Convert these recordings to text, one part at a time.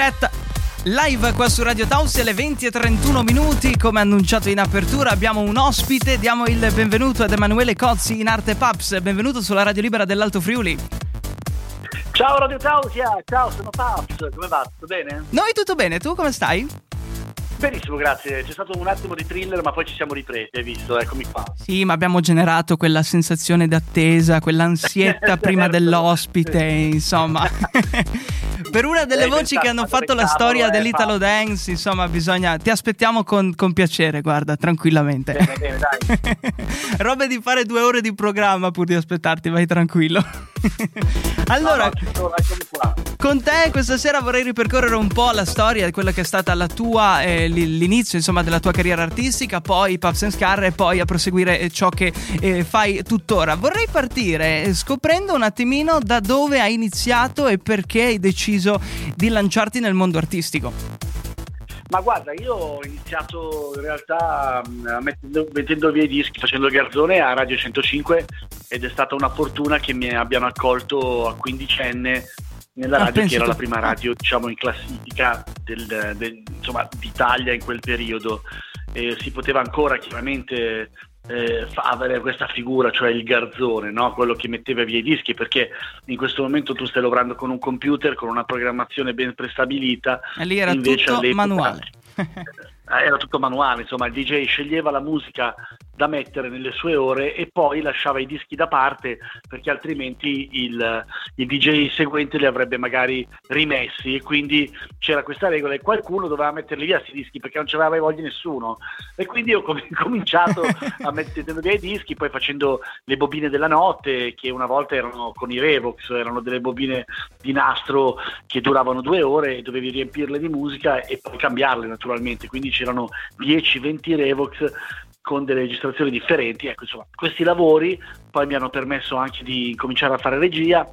diretta. Live qua su Radio Tausi alle 20 e 31 minuti, come annunciato in apertura abbiamo un ospite, diamo il benvenuto ad Emanuele Cozzi in Arte Paps, benvenuto sulla Radio Libera dell'Alto Friuli. Ciao Radio Tausia, ciao sono Paps, come va? Tutto bene? Noi tutto bene, tu come stai? Benissimo, grazie. C'è stato un attimo di thriller, ma poi ci siamo ripresi, hai visto? Eccomi qua. Sì, ma abbiamo generato quella sensazione d'attesa, quell'ansietta prima certo. dell'ospite, insomma. per una delle voci che hanno fatto la storia eh, dell'Italo Dance, insomma, bisogna. Ti aspettiamo con, con piacere, guarda, tranquillamente. Bene, bene, dai. Robe di fare due ore di programma pur di aspettarti, vai tranquillo. allora, no, no, sono, con te questa sera vorrei ripercorrere un po' la storia di quella che è stata la tua. Eh, l'inizio insomma, della tua carriera artistica, poi Pups and Scar e poi a proseguire eh, ciò che eh, fai tuttora. Vorrei partire eh, scoprendo un attimino da dove hai iniziato e perché hai deciso di lanciarti nel mondo artistico. Ma guarda, io ho iniziato in realtà mettendo, mettendo via i dischi, facendo il garzone a Radio 105 ed è stata una fortuna che mi abbiano accolto a quindicenne nella ah, radio che era la prima radio diciamo in classifica del, del, insomma, d'Italia in quel periodo. E si poteva ancora chiaramente eh, avere questa figura, cioè il garzone, no? quello che metteva via i dischi, perché in questo momento tu stai lavorando con un computer, con una programmazione ben prestabilita. E lì era tutto manuale. era tutto manuale, insomma il DJ sceglieva la musica da mettere nelle sue ore e poi lasciava i dischi da parte perché altrimenti il, il DJ seguente li avrebbe magari rimessi. E quindi c'era questa regola e qualcuno doveva metterli via questi dischi perché non ce l'aveva voglia nessuno. E quindi ho com- cominciato a mettere via i dischi poi facendo le bobine della notte che una volta erano con i Revox erano delle bobine di nastro che duravano due ore e dovevi riempirle di musica e poi cambiarle naturalmente. Quindi c'erano 10-20 Revox con delle registrazioni differenti. Ecco, insomma, questi lavori poi mi hanno permesso anche di cominciare a fare regia,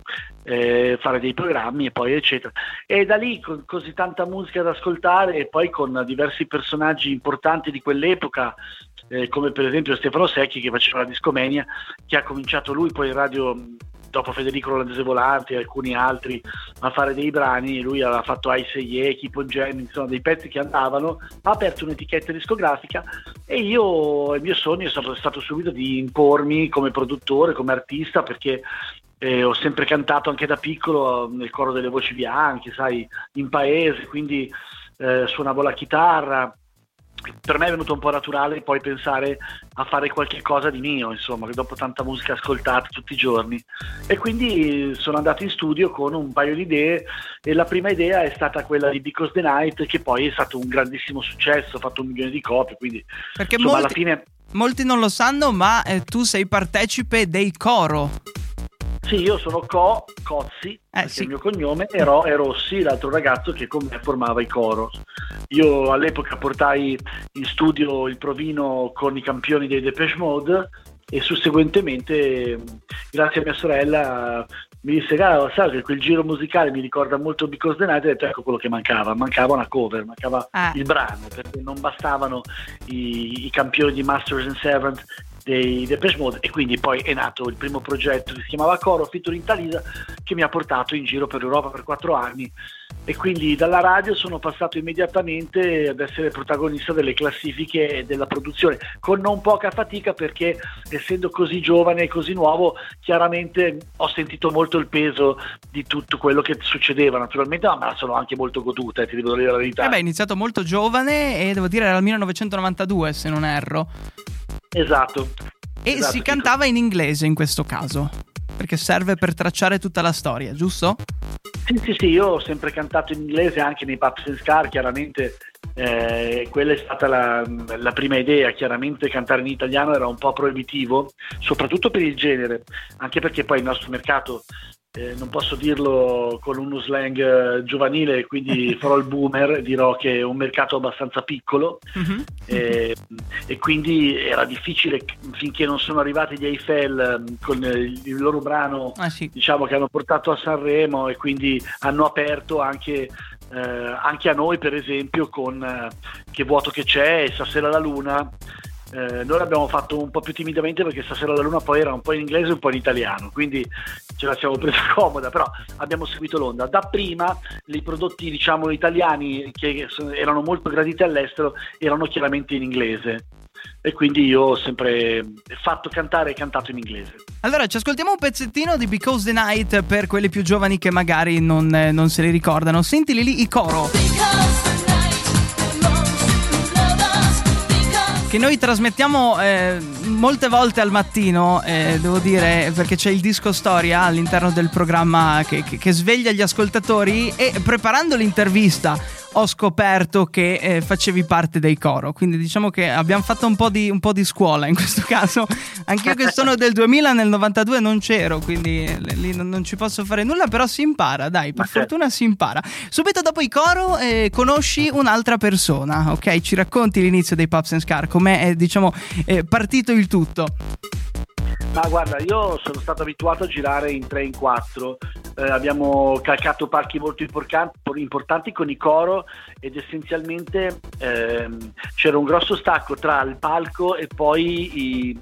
eh, fare dei programmi e poi eccetera. E da lì con così tanta musica da ascoltare e poi con diversi personaggi importanti di quell'epoca, eh, come per esempio Stefano Secchi che faceva la discomenia, che ha cominciato lui poi in radio dopo Federico Rolandese Volante e alcuni altri a fare dei brani, lui aveva fatto Ice Ye, on Jam, insomma dei pezzi che andavano, ha aperto un'etichetta discografica e io il mio sogno è stato, è stato subito di impormi come produttore, come artista perché eh, ho sempre cantato anche da piccolo nel coro delle voci bianche, sai, in paese, quindi eh, suonavo la chitarra per me è venuto un po' naturale poi pensare a fare qualche cosa di mio, insomma, dopo tanta musica ascoltata tutti i giorni. E quindi sono andato in studio con un paio di idee e la prima idea è stata quella di Because the Night, che poi è stato un grandissimo successo, ha fatto un milione di copie, quindi Perché insomma, molti, alla fine... Molti non lo sanno, ma eh, tu sei partecipe dei coro. Sì, io sono Co, Cozzi, eh, sì. il mio cognome, e Ro è Rossi, l'altro ragazzo che con me formava i coro. Io all'epoca portai in studio il provino con i campioni dei Depeche Mode e susseguentemente, grazie a mia sorella, mi disse, ah, sai che quel giro musicale mi ricorda molto Because the Night, e ho detto ecco quello che mancava, mancava una cover, mancava ah. il brano, perché non bastavano i, i campioni di Masters and Servant dei Depeche Mode e quindi poi è nato il primo progetto che si chiamava Coro featuring Talisa che mi ha portato in giro per l'Europa per quattro anni. E quindi dalla radio sono passato immediatamente ad essere protagonista delle classifiche e della produzione con non poca fatica perché essendo così giovane e così nuovo chiaramente ho sentito molto il peso di tutto quello che succedeva. Naturalmente ma sono anche molto goduta eh, ti devo dire la verità. Eh beh, hai iniziato molto giovane e devo dire era il 1992 se non erro Esatto. E esatto, si cantava in inglese in questo caso, perché serve per tracciare tutta la storia, giusto? Sì, sì, sì, io ho sempre cantato in inglese anche nei Pups and Scar, chiaramente eh, quella è stata la, la, prima idea, chiaramente cantare in italiano era un po' proibitivo, soprattutto per il genere, anche perché poi il nostro mercato eh, non posso dirlo con uno slang eh, giovanile, quindi farò il boomer, dirò che è un mercato abbastanza piccolo uh-huh. eh, e quindi era difficile finché non sono arrivati gli Eiffel mm, con il loro brano ah, sì. diciamo, che hanno portato a Sanremo e quindi hanno aperto anche eh, anche a noi per esempio con eh, Che vuoto che c'è e Stasera la luna eh, noi l'abbiamo fatto un po' più timidamente perché stasera la luna poi era un po' in inglese e un po' in italiano, quindi ce la siamo presa comoda, però abbiamo seguito l'onda. Dapprima i prodotti diciamo italiani che erano molto graditi all'estero erano chiaramente in inglese e quindi io ho sempre fatto cantare e cantato in inglese. Allora ci ascoltiamo un pezzettino di Because the Night per quelli più giovani che magari non, non se li ricordano. Sentili lì i coro. Che noi trasmettiamo eh, molte volte al mattino, eh, devo dire, perché c'è il disco storia all'interno del programma che, che, che sveglia gli ascoltatori e preparando l'intervista ho scoperto che eh, facevi parte dei coro. Quindi diciamo che abbiamo fatto un po' di, un po di scuola in questo caso. Anch'io che sono del 2000, nel 92 non c'ero, quindi eh, lì non, non, ci posso fare nulla, però si impara, dai, per fortuna si impara. Subito dopo i coro eh, conosci un'altra persona, ok? Ci racconti l'inizio dei Pops and Scar, com'è eh, diciamo partito il tutto. Ma guarda, io sono stato abituato a girare in 3 in 4, eh, abbiamo calcato parchi molto importanti con i coro ed essenzialmente ehm, c'era un grosso stacco tra il palco e poi i,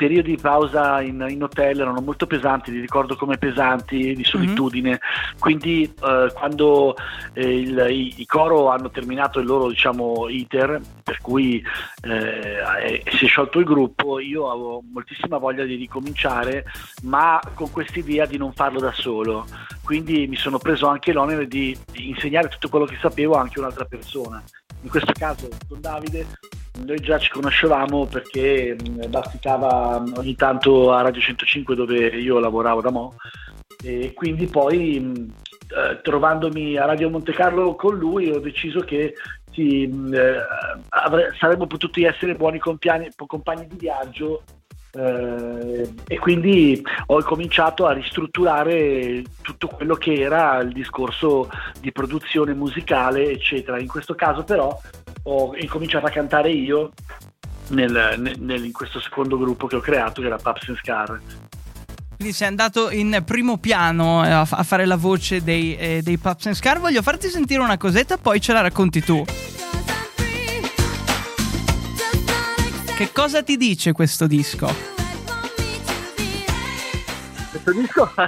periodi di pausa in, in, hotel erano molto pesanti, li ricordo come pesanti, di solitudine, mm-hmm. quindi eh, quando eh, il, i, i, coro hanno terminato il loro diciamo, iter, per cui eh, si è sciolto il gruppo, io avevo moltissima voglia di ricominciare, ma con quest'idea di non farlo da solo, quindi mi sono preso anche l'onere di, di insegnare tutto quello che sapevo a anche un'altra persona. In questo caso con Davide noi già ci conoscevamo perché basticava ogni tanto a Radio 105 dove io lavoravo da Mo. E quindi poi eh, trovandomi a Radio Monte Carlo con lui ho deciso che sì, eh, avre- saremmo potuti essere buoni compagni, compagni di viaggio eh, e quindi ho cominciato a ristrutturare tutto quello che era il discorso di produzione musicale eccetera. In questo caso però ho incominciato a cantare io nel, nel, in questo secondo gruppo che ho creato che era Paps and Scar. Quindi sei andato in primo piano eh, a, a fare la voce dei, eh, dei Paps and Scar. Voglio farti sentire una cosetta poi ce la racconti tu. Che cosa ti dice questo disco? Questo disco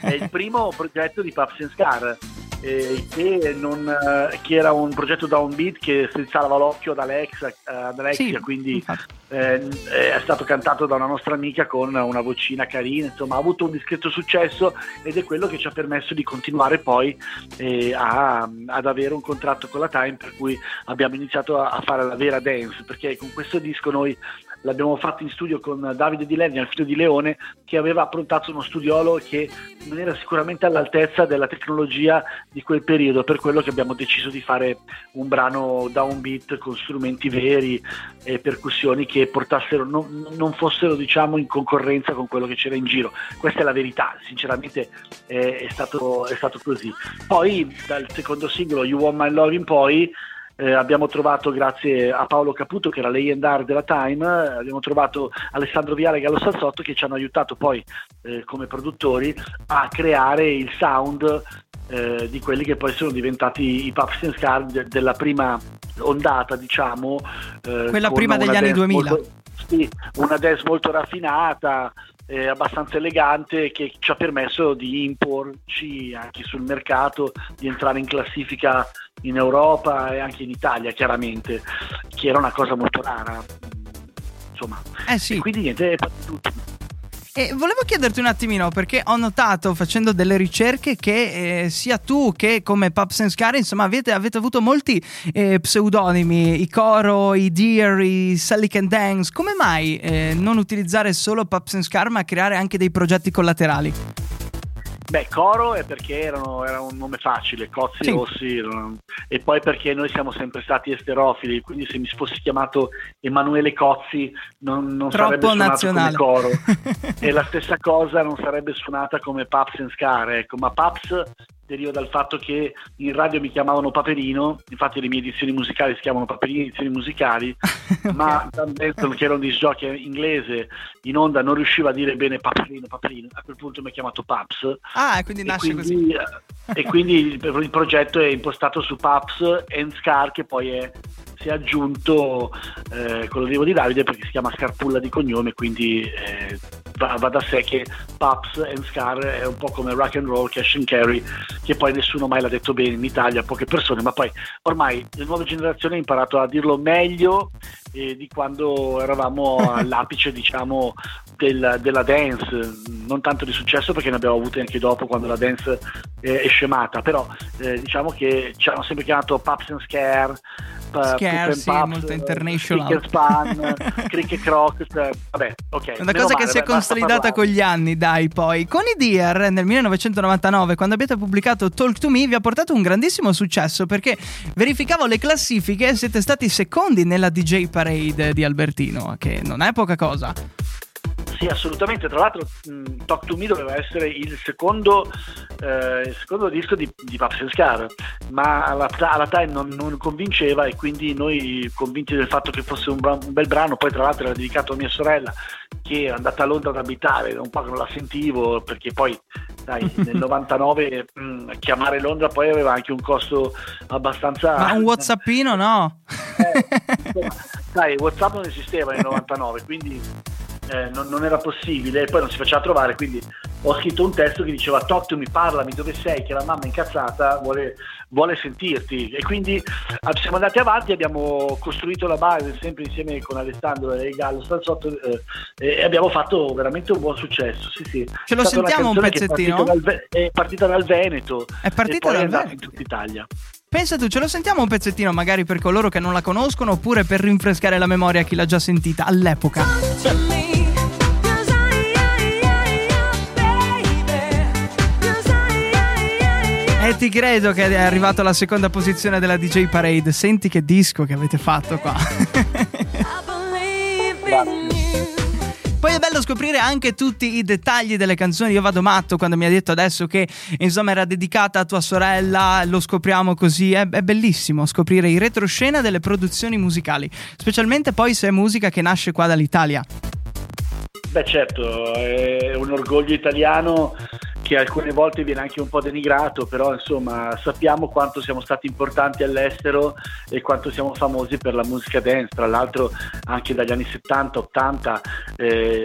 è il primo progetto di Puffs and Scar eh, che, non, eh, che, era un progetto downbeat che strizzava l'occhio ad Alexa, eh, ad Alexia, sì, quindi eh, è stato cantato da una nostra amica con una vocina carina, insomma ha avuto un discreto successo ed è quello che ci ha permesso di continuare poi a, ad avere un contratto con la Time per cui abbiamo iniziato a, a fare la vera dance, perché con questo disco noi l'abbiamo fatto in studio con Davide Di Lernia, il figlio di Leone, che aveva approntato uno studiolo che non era sicuramente all'altezza della tecnologia di quel periodo, per quello che abbiamo deciso di fare un brano downbeat con strumenti veri e percussioni che portassero, non, non fossero diciamo in concorrenza con quello che c'era in giro. Questa è la verità, sinceramente è, è, stato, è stato così. Poi dal secondo singolo You Want My Love in poi eh, abbiamo trovato, grazie a Paolo Caputo, che era l'A&R della Time, eh, abbiamo trovato Alessandro Viale e Gallo Salzotto che ci hanno aiutato poi eh, come produttori a creare il sound eh, di quelli che poi sono diventati i Puffs and Scar de- della prima ondata, diciamo. Eh, Quella prima degli anni 2000. Molto, sì, una dance molto raffinata, eh, abbastanza elegante che ci ha permesso di imporci anche sul mercato, di entrare in classifica in Europa e anche in Italia chiaramente, che era una cosa molto rara. Insomma, eh sì. quindi niente, è tutto. E volevo chiederti un attimino perché ho notato facendo delle ricerche che eh, sia tu che come Pups and Scar insomma avete, avete avuto molti eh, pseudonimi, i Coro, i Deer, i Sally Can Dance. Come mai eh, non utilizzare solo Pups and Scar ma creare anche dei progetti collaterali? Beh, Coro è perché erano, era un nome facile, Cozzi sì. Rossi, e poi perché noi siamo sempre stati esterofili, quindi se mi fossi chiamato Emanuele Cozzi non, non sarebbe suonato nazionale. come Coro. e la stessa cosa non sarebbe suonata come Paps and Scar, ecco, ma Paps deriva dal fatto che in radio mi chiamavano Paperino, infatti le mie edizioni musicali si chiamano Paperino edizioni musicali, ma Dan Benson che era un disjockey inglese in onda non riusciva a dire bene Paperino, Paperino, a quel punto mi ha chiamato Paps. Ah, e quindi nasce e quindi, così. e quindi il, il, progetto è impostato su Paps and Scar che poi è si è aggiunto eh, quello di Davide perché si chiama Scarpulla di cognome, quindi eh, va, va, da sé che Paps and Scar è un po' come rock and roll, cash and carry, che poi nessuno mai l'ha detto bene in Italia, poche persone, ma poi ormai le nuove generazioni hanno imparato a dirlo meglio eh, di quando eravamo all'apice diciamo del, della dance, non tanto di successo perché ne abbiamo avute anche dopo quando la dance eh, è scemata, però eh, diciamo che ci hanno sempre chiamato Paps and Scare, Scare, sì, Pups, molto international. Cricket Span, Cricket Crocs, vabbè, ok. Una cosa male, che si è consolidata con gli anni, dai, poi. Con i Deer nel 1999, quando abbiate pubblicato Talk to Me, vi ha portato un grandissimo successo perché verificavo le classifiche e siete stati secondi nella DJ Parade di Albertino, che non è poca cosa. Sì, assolutamente. Tra l'altro, mh, Talk to Me doveva essere il secondo, eh, il secondo disco di, di Paps Scar, ma alla, alla Time non, non, convinceva e quindi noi, convinti del fatto che fosse un, un, bel brano, poi tra l'altro era dedicato a mia sorella che è andata a Londra ad abitare, un po' che non la sentivo perché poi dai, nel 99 mh, chiamare Londra poi aveva anche un costo abbastanza... Ma un Whatsappino no? Eh, dai, Whatsapp non esisteva nel 99, quindi eh, non, non, era possibile e poi non si faceva trovare quindi ho scritto un testo che diceva talk to me, parlami dove sei che la mamma incazzata vuole, vuole sentirti e quindi ah, siamo andati avanti abbiamo costruito la base sempre insieme con Alessandro e Gallo Stanzotto eh, e abbiamo fatto veramente un buon successo sì, sì. ce lo sentiamo un pezzettino? È partita, dal, è partita dal Veneto è partita dal Veneto. in tutta Italia Pensa tu, ce lo sentiamo un pezzettino magari per coloro che non la conoscono oppure per rinfrescare la memoria a chi l'ha già sentita all'epoca. Ti credo che è arrivato alla seconda posizione della DJ Parade. Senti che disco che avete fatto qua. Poi è bello scoprire anche tutti i dettagli delle canzoni. Io vado matto quando mi ha detto adesso che insomma era dedicata a tua sorella, lo scopriamo così. È, è bellissimo scoprire i retroscena delle produzioni musicali, specialmente poi se è musica che nasce qua dall'Italia. Beh certo, è un orgoglio italiano che alcune volte viene anche un po' denigrato, però insomma sappiamo quanto siamo stati importanti all'estero e quanto siamo famosi per la musica dance, tra l'altro anche dagli anni 70-80 eh,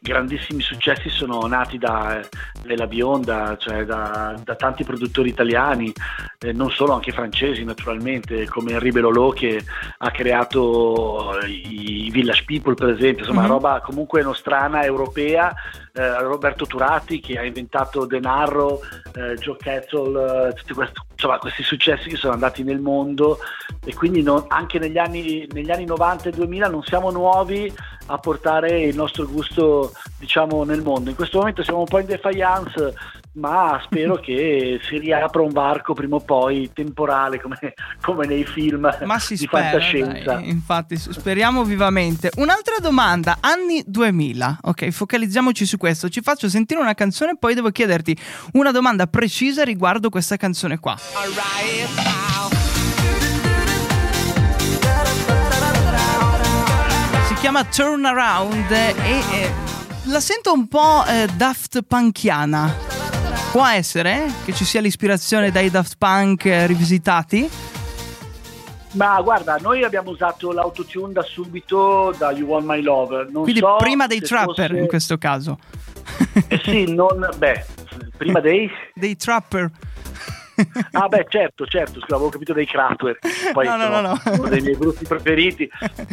grandissimi successi sono nati da Lela Bionda, cioè da, da, tanti produttori italiani, eh, non solo, anche francesi naturalmente, come Henri Belolò che ha creato i Village People per esempio, insomma mm-hmm. roba comunque nostrana, europea, eh, Roberto Turati che ha inventato Denarro, eh, Joe Ketzel, eh, questi, insomma, questi successi che sono andati nel mondo e quindi non, anche negli anni, negli anni 90 e 2000 non siamo nuovi a portare il nostro gusto diciamo nel mondo. In questo momento siamo un po' in defiance, ma spero che si riapra un varco prima o poi temporale come, come nei film ma si di spera, fantascienza. Dai, infatti, speriamo vivamente. Un'altra domanda, anni 2000. Ok, focalizziamoci su questo. Ci faccio sentire una canzone e poi devo chiederti una domanda precisa riguardo questa canzone qua. Si chiama Turn Around e, e la sento un po' eh, Daft Punkiana. Può essere che ci sia l'ispirazione dai Daft Punk rivisitati? Ma guarda, noi abbiamo usato l'autotune da subito da You Want My Love. Non Quindi so prima dei trapper fosse... in questo caso. Eh sì, non... beh, prima dei... dei trapper. Ah beh certo, certo, scusa, avevo capito dei Kraftwerk, poi no, no, no, uno dei miei gruppi preferiti.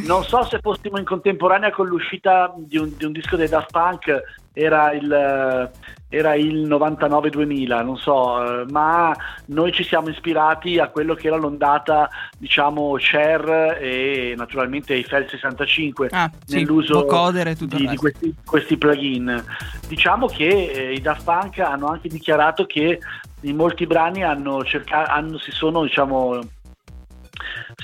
Non so se fossimo in contemporanea con l'uscita di un, di un disco dei Daft Punk, era il, era il 99-2000, non so, ma noi ci siamo ispirati a quello che era l'ondata, diciamo, Share e naturalmente Eiffel 65 ah, nell'uso sì, di, di questi, questi, plugin. Diciamo che eh, i Daft Punk hanno anche dichiarato che in molti brani hanno cercato, hanno, si sono diciamo,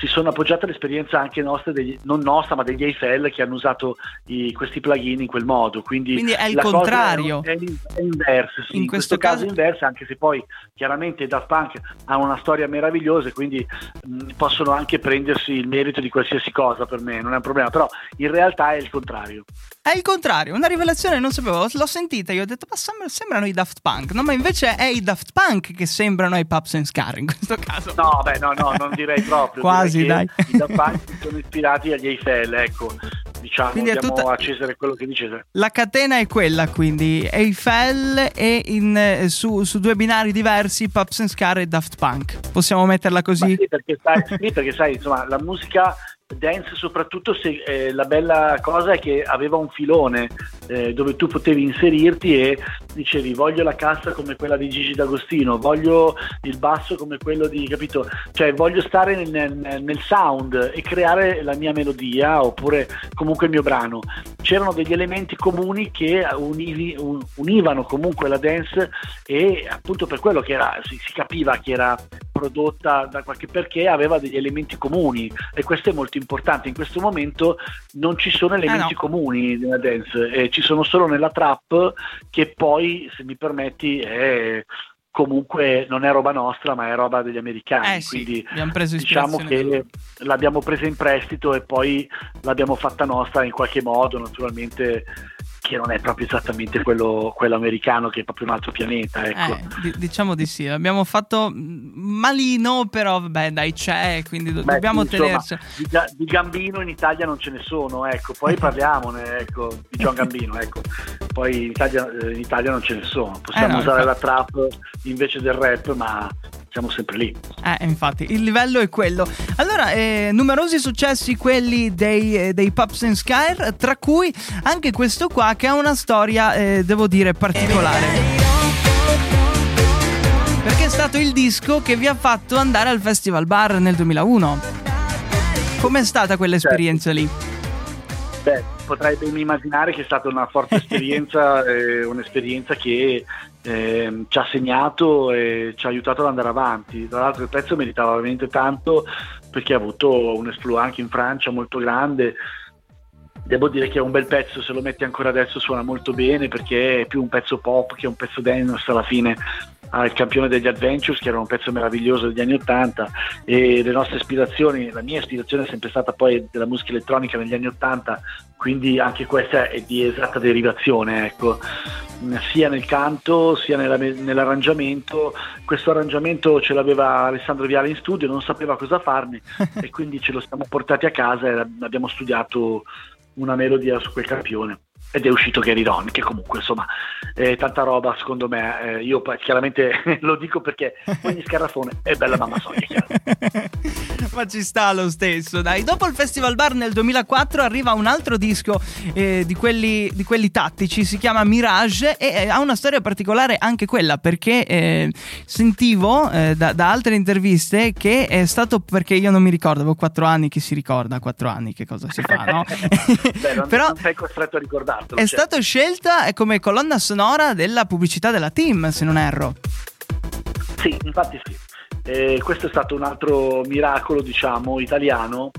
si sono appoggiate all'esperienza anche nostra, degli, non nostra, ma degli Eiffel che hanno usato i, questi plugin in quel modo. Quindi, Quindi è il contrario. È, è, inverso, sì. in, in, questo, questo caso, caso inverso, anche se poi chiaramente Daft Punk hanno una storia meravigliosa e quindi mh, possono anche prendersi il merito di qualsiasi cosa per me, non è un problema, però in realtà è il contrario. È il contrario, una rivelazione non sapevo, l'ho sentita, io ho detto ma sembrano i Daft Punk, no ma invece è i Daft Punk che sembrano i Pups and Scar in questo caso. No, beh no, no, non direi proprio. Quasi quasi, dai. I Daft Punk sono ispirati agli Eiffel, ecco. Diciamo, quindi diamo tutta... a Cesare quello che dice. La catena è quella, quindi Eiffel e in, eh, su, su, due binari diversi Pups and Scar e Daft Punk. Possiamo metterla così? Sì perché, sai, sì, perché sai, insomma, la musica dance soprattutto se eh, la bella cosa è che aveva un filone eh, dove tu potevi inserirti e dicevi voglio la cassa come quella di Gigi D'Agostino, voglio il basso come quello di, capito? Cioè voglio stare nel, nel, nel sound e creare la mia melodia oppure comunque il mio brano. C'erano degli elementi comuni che univi, univano comunque la dance e appunto per quello che era, si, si capiva che era prodotta da qualche perché aveva degli elementi comuni e questo è molto importante. In questo momento non ci sono elementi eh no. comuni nella dance, eh, ci sono solo nella trap che poi, se mi permetti, è comunque non è roba nostra ma è roba degli americani eh sì, quindi diciamo che l'abbiamo presa in prestito e poi l'abbiamo fatta nostra in qualche modo naturalmente che non è proprio esattamente quello, quello, americano, che è proprio un altro pianeta. Ecco. Eh, d- diciamo di sì, abbiamo fatto malino, però vabbè, dai, c'è, quindi do- Beh, dobbiamo sì, tenerci. Di, di, Gambino in Italia non ce ne sono, ecco, poi parliamone, ecco, di John Gambino, ecco. Poi in Italia, in Italia non ce ne sono, possiamo eh no, usare la trap invece del rap, ma siamo sempre lì. Eh, infatti, il livello è quello. Allora, eh, numerosi successi quelli dei, eh, dei Pups and Skyr, tra cui anche questo qua che ha una storia, eh, devo dire, particolare. Perché è stato il disco che vi ha fatto andare al Festival Bar nel 2001. Com'è stata quell'esperienza certo. lì? Beh, potrei ben immaginare che è stata una forte esperienza, eh, un'esperienza che eh, ci ha segnato e ci ha aiutato ad andare avanti. Tra l'altro il pezzo meritava veramente tanto perché ha avuto un esploit anche in Francia molto grande. Devo dire che è un bel pezzo, se lo metti ancora adesso suona molto bene perché è più un pezzo pop che un pezzo dance alla fine al campione degli Adventures, che era un pezzo meraviglioso degli anni Ottanta, e le nostre ispirazioni, la mia ispirazione è sempre stata poi della musica elettronica negli anni Ottanta, quindi anche questa è di esatta derivazione, ecco. sia nel canto sia nella, nell'arrangiamento. Questo arrangiamento ce l'aveva Alessandro Viale in studio, non sapeva cosa farne e quindi ce lo siamo portati a casa e abbiamo studiato una melodia su quel campione ed è uscito Gary Ron che comunque insomma è tanta roba secondo me. Eh, io chiaramente lo dico perché ogni scarafone è bella mamma soglia ma ci sta lo stesso dai. Dopo il Festival Bar nel 2004 arriva un altro disco eh, di, quelli, di, quelli, tattici. Si chiama Mirage e eh, ha una storia particolare anche quella perché eh, sentivo eh, da, da, altre interviste che è stato perché io non mi ricordo avevo 4 anni chi si ricorda a 4 anni che cosa si fa no? Beh, non, Però, non sei costretto a ricordare Esatto. È cioè. stata scelta come colonna sonora della pubblicità della team, se non erro. Sì, infatti sì. Eh, questo è stato un altro miracolo, diciamo, italiano,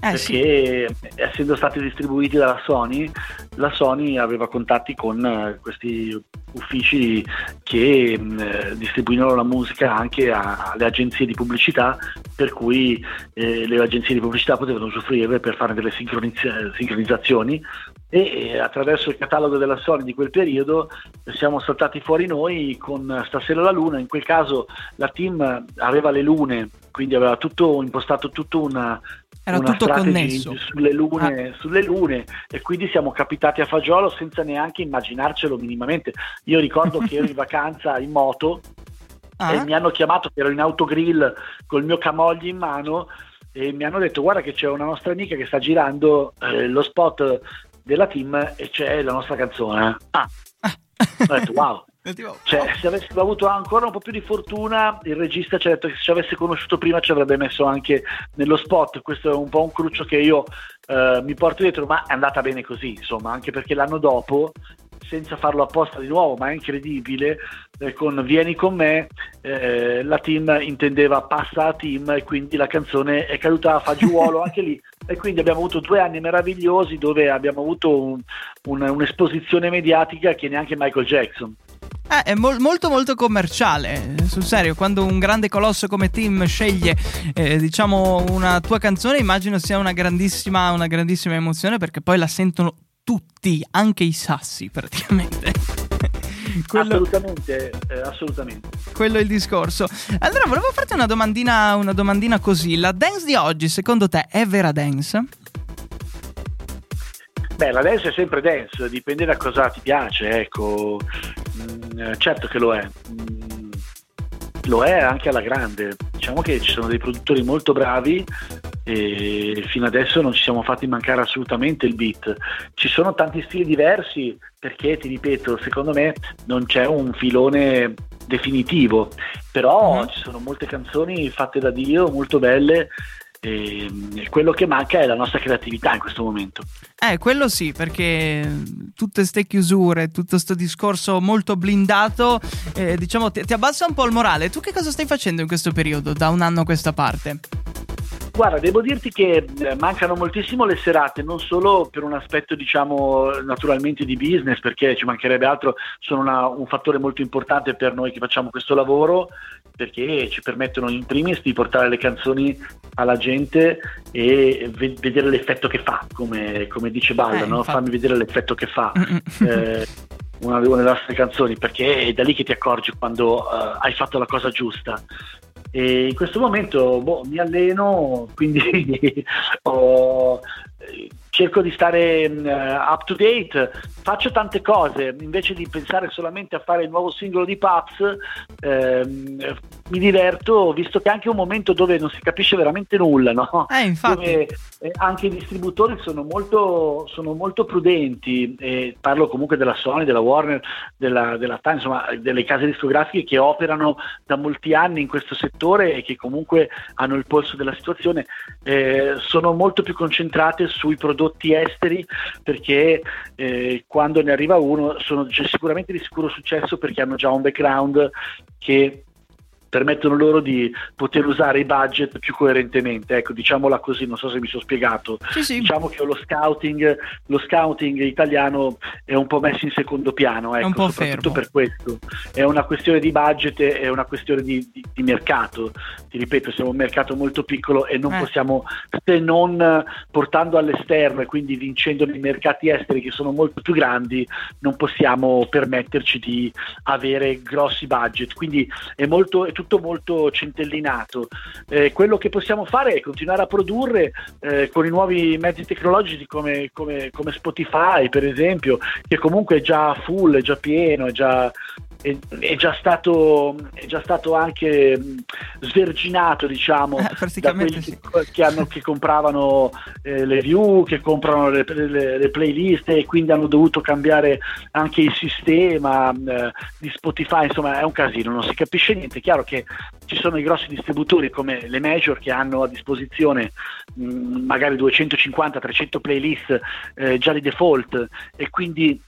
eh, perché sì. essendo stati distribuiti dalla Sony, la Sony aveva contatti con eh, questi uffici che mh, eh, distribuivano la musica anche alle agenzie di pubblicità, per cui eh, le agenzie di pubblicità potevano usufruire per fare delle sincronizz- sincronizzazioni e attraverso il catalogo della Sony di quel periodo siamo saltati fuori noi con Stasera la Luna, in quel caso la team aveva le lune, quindi aveva tutto impostato tutto una, era una tutto connesso sulle lune, ah. sulle lune e quindi siamo capitati a Fagiolo senza neanche immaginarcelo minimamente. Io ricordo che ero in vacanza in moto ah. e mi hanno chiamato che ero in autogrill col mio camogli in mano e mi hanno detto guarda che c'è una nostra amica che sta girando eh, lo spot della team e c'è la nostra canzone. Ah, ho detto wow. Cioè, se avessimo avuto ancora un po' più di fortuna, il regista ci ha detto che se ci avesse conosciuto prima ci avrebbe messo anche nello spot. Questo è un po' un cruccio che io eh, mi porto dietro, ma è andata bene così, insomma, anche perché l'anno dopo senza farlo apposta di nuovo, ma è incredibile, eh, con Vieni con me, eh, la team intendeva passa a team e quindi la canzone è caduta a fagiolo anche lì. E quindi abbiamo avuto due anni meravigliosi dove abbiamo avuto un, un, un'esposizione mediatica che neanche Michael Jackson. Eh, è mo- molto molto commerciale, sul serio, quando un grande colosso come Tim sceglie eh, diciamo una tua canzone immagino sia una grandissima, una grandissima emozione perché poi la sentono tutti, anche i sassi praticamente. quello... Assolutamente, eh, assolutamente. Quello è il discorso. Allora, volevo farti una domandina, una domandina così. La dance di oggi, secondo te, è vera dance? Beh, la dance è sempre dance, dipende da cosa ti piace, ecco. Mm, certo che lo è. Mm, lo è anche alla grande. Diciamo che ci sono dei produttori molto bravi e fino adesso non ci siamo fatti mancare assolutamente il beat. Ci sono tanti stili diversi perché, ti ripeto, secondo me non c'è un filone definitivo, però uh-huh. ci sono molte canzoni fatte da Dio, molto belle e quello che manca è la nostra creatività in questo momento. Eh, quello sì, perché tutte queste chiusure, tutto questo discorso molto blindato, eh, diciamo, ti, ti abbassa un po' il morale. Tu che cosa stai facendo in questo periodo, da un anno a questa parte? Guarda, devo dirti che eh, mancano moltissimo le serate, non solo per un aspetto, diciamo, naturalmente di business, perché ci mancherebbe altro, sono una, un fattore molto importante per noi che facciamo questo lavoro, perché ci permettono in primis di portare le canzoni alla gente e ve- vedere l'effetto che fa, come, come dice Balla, eh, no? fammi vedere l'effetto che fa. eh, una delle nostre canzoni perché è da lì che ti accorgi quando uh, hai fatto la cosa giusta e in questo momento boh, mi alleno, quindi ho, cerco di stare uh, up to date, faccio tante cose, invece di pensare solamente a fare il nuovo singolo di Paps, ehm, mi diverto, visto che è anche un momento dove non si capisce veramente nulla, no? Eh, infatti. Dove eh, anche i distributori sono molto, sono molto prudenti, eh, parlo comunque della Sony, della Warner, della, della Time, insomma delle case discografiche che operano da molti anni in questo settore e che comunque hanno il polso della situazione, eh, sono molto più concentrate sui prodotti esteri perché eh, quando ne arriva uno sono sicuramente di sicuro successo perché hanno già un background che permettono loro di poter usare i budget più coerentemente. Ecco, diciamola così, non so se mi sono spiegato. Sì, sì. Diciamo che lo scouting, lo scouting, italiano è un po' messo in secondo piano, ecco, è un po soprattutto fermo. per questo. È una questione di budget, è una questione di, di, di mercato. Ti ripeto, siamo un mercato molto piccolo e non eh. possiamo, se non portando all'esterno e quindi vincendo nei mercati esteri che sono molto più grandi, non possiamo permetterci di avere grossi budget. Quindi è molto tutto molto centellinato. Eh, quello che possiamo fare è continuare a produrre eh, con i nuovi mezzi tecnologici come, come, come, Spotify, per esempio, che comunque è già full, è già pieno, è già, è, è, già, stato, è già stato anche sverginato, diciamo, eh, da quelli sì. che, che, hanno, che compravano eh, le view, che comprano le, le, le, playlist e quindi hanno dovuto cambiare anche il sistema eh, di Spotify, insomma è un casino, non si capisce niente. È chiaro che ci sono i grossi distributori come le major che hanno a disposizione mh, magari 250-300 playlist eh, già di default e quindi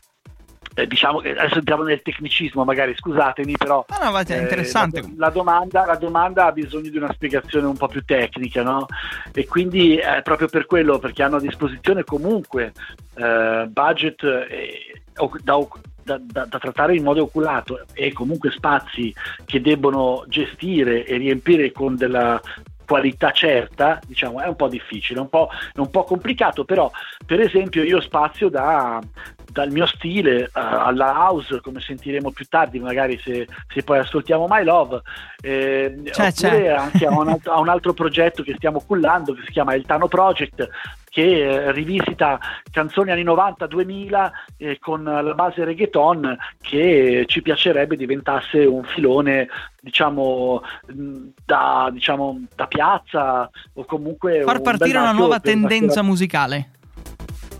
eh, diciamo che adesso entriamo nel tecnicismo magari scusatemi però ah, no, è interessante eh, la, la, domanda, la, domanda, ha bisogno di una spiegazione un po' più tecnica no? e quindi eh, proprio per quello perché hanno a disposizione comunque budget da, da, da, da, trattare in modo oculato e comunque spazi che debbono gestire e riempire con della qualità certa, diciamo, è un po' difficile, un po', è un po' complicato, però per esempio io spazio da, dal mio stile uh, alla house, come sentiremo più tardi, magari se, se poi ascoltiamo My Love, eh, c'è, oppure c'è. anche a un, altro, a un, altro, progetto che stiamo cullando che si chiama Il Tano Project, che eh, rivisita canzoni anni 90-2000 eh, con la base reggaeton che ci piacerebbe diventasse un filone diciamo da, diciamo, da piazza o comunque far partire una nuova tendenza musicale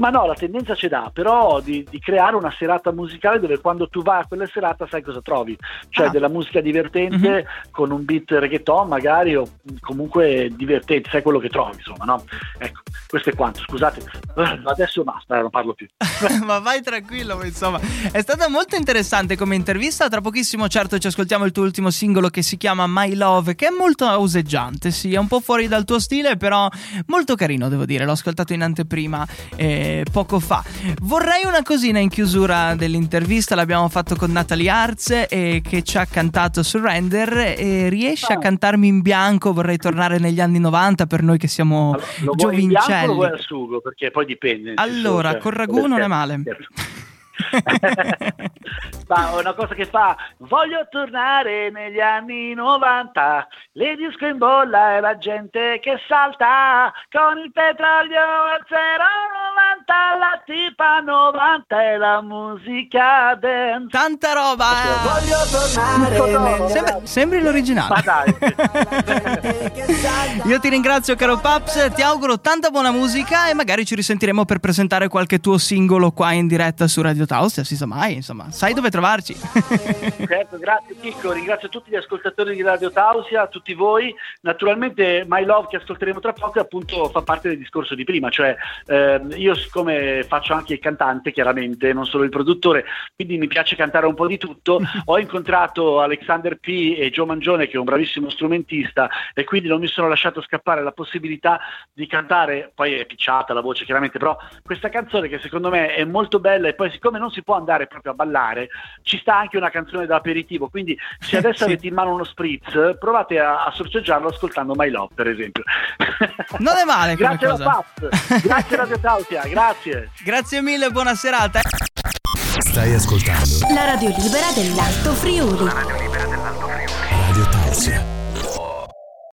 ma no, la tendenza ce l'ha, però di, di, creare una serata musicale dove quando tu vai a quella serata sai cosa trovi, cioè ah. della musica divertente mm-hmm. con un beat reggaeton magari o comunque divertente, sai quello che trovi, insomma, no? Ecco, questo è quanto, scusate, adesso basta, non parlo più. ma vai tranquillo, insomma, è stata molto interessante come intervista, tra pochissimo certo ci ascoltiamo il tuo ultimo singolo che si chiama My Love, che è molto auseggiante, sì, è un po' fuori dal tuo stile, però molto carino, devo dire, l'ho ascoltato in anteprima. Eh, poco fa. Vorrei una cosina in chiusura dell'intervista, l'abbiamo fatto con Natalie Arz e che ci ha cantato Surrender e riesce oh. a cantarmi in bianco, vorrei tornare negli anni 90 per noi che siamo allora, lo giovincelli. Vuoi in bianco o vuoi al sugo? Perché poi dipende. Allora, cioè, con ragù non è male. Ma una cosa che fa, voglio tornare negli anni 90, le disco in bolla e la gente che salta, con il petrolio al 0,90, la tipa 90 e la musica dance. Tanta roba! Eh. Voglio tornare. Sembra, sembri l'originale. Ma dai. Io ti ringrazio caro Paps, ti auguro tanta buona musica e magari ci risentiremo per presentare qualche tuo singolo qua in diretta su Radio Si sa mai, insomma, sai dove trovarci. certo, grazie Chicco, ringrazio tutti gli ascoltatori di Radio Tausia, tutti voi. Naturalmente My Love che ascolteremo tra poco appunto fa parte del discorso di prima, cioè eh, io siccome faccio anche il cantante chiaramente, non solo il produttore, quindi mi piace cantare un po' di tutto, ho incontrato Alexander P e Joe Mangione che è un bravissimo strumentista e quindi non mi sono lasciato scappare la possibilità di cantare, poi è picciata la voce chiaramente, però questa canzone che secondo me è molto bella e poi siccome non si può andare proprio a ballare, ci sta anche una canzone da aperitivo, quindi se adesso Sì. avete in mano uno spritz, provate a, a sorteggiarlo ascoltando My Love per esempio. Non è male grazie cosa. alla Paz, grazie Radio Tausia, grazie. Grazie mille, buona serata. Stai ascoltando La radio libera dell'Alto Friuli. Radio Tausia.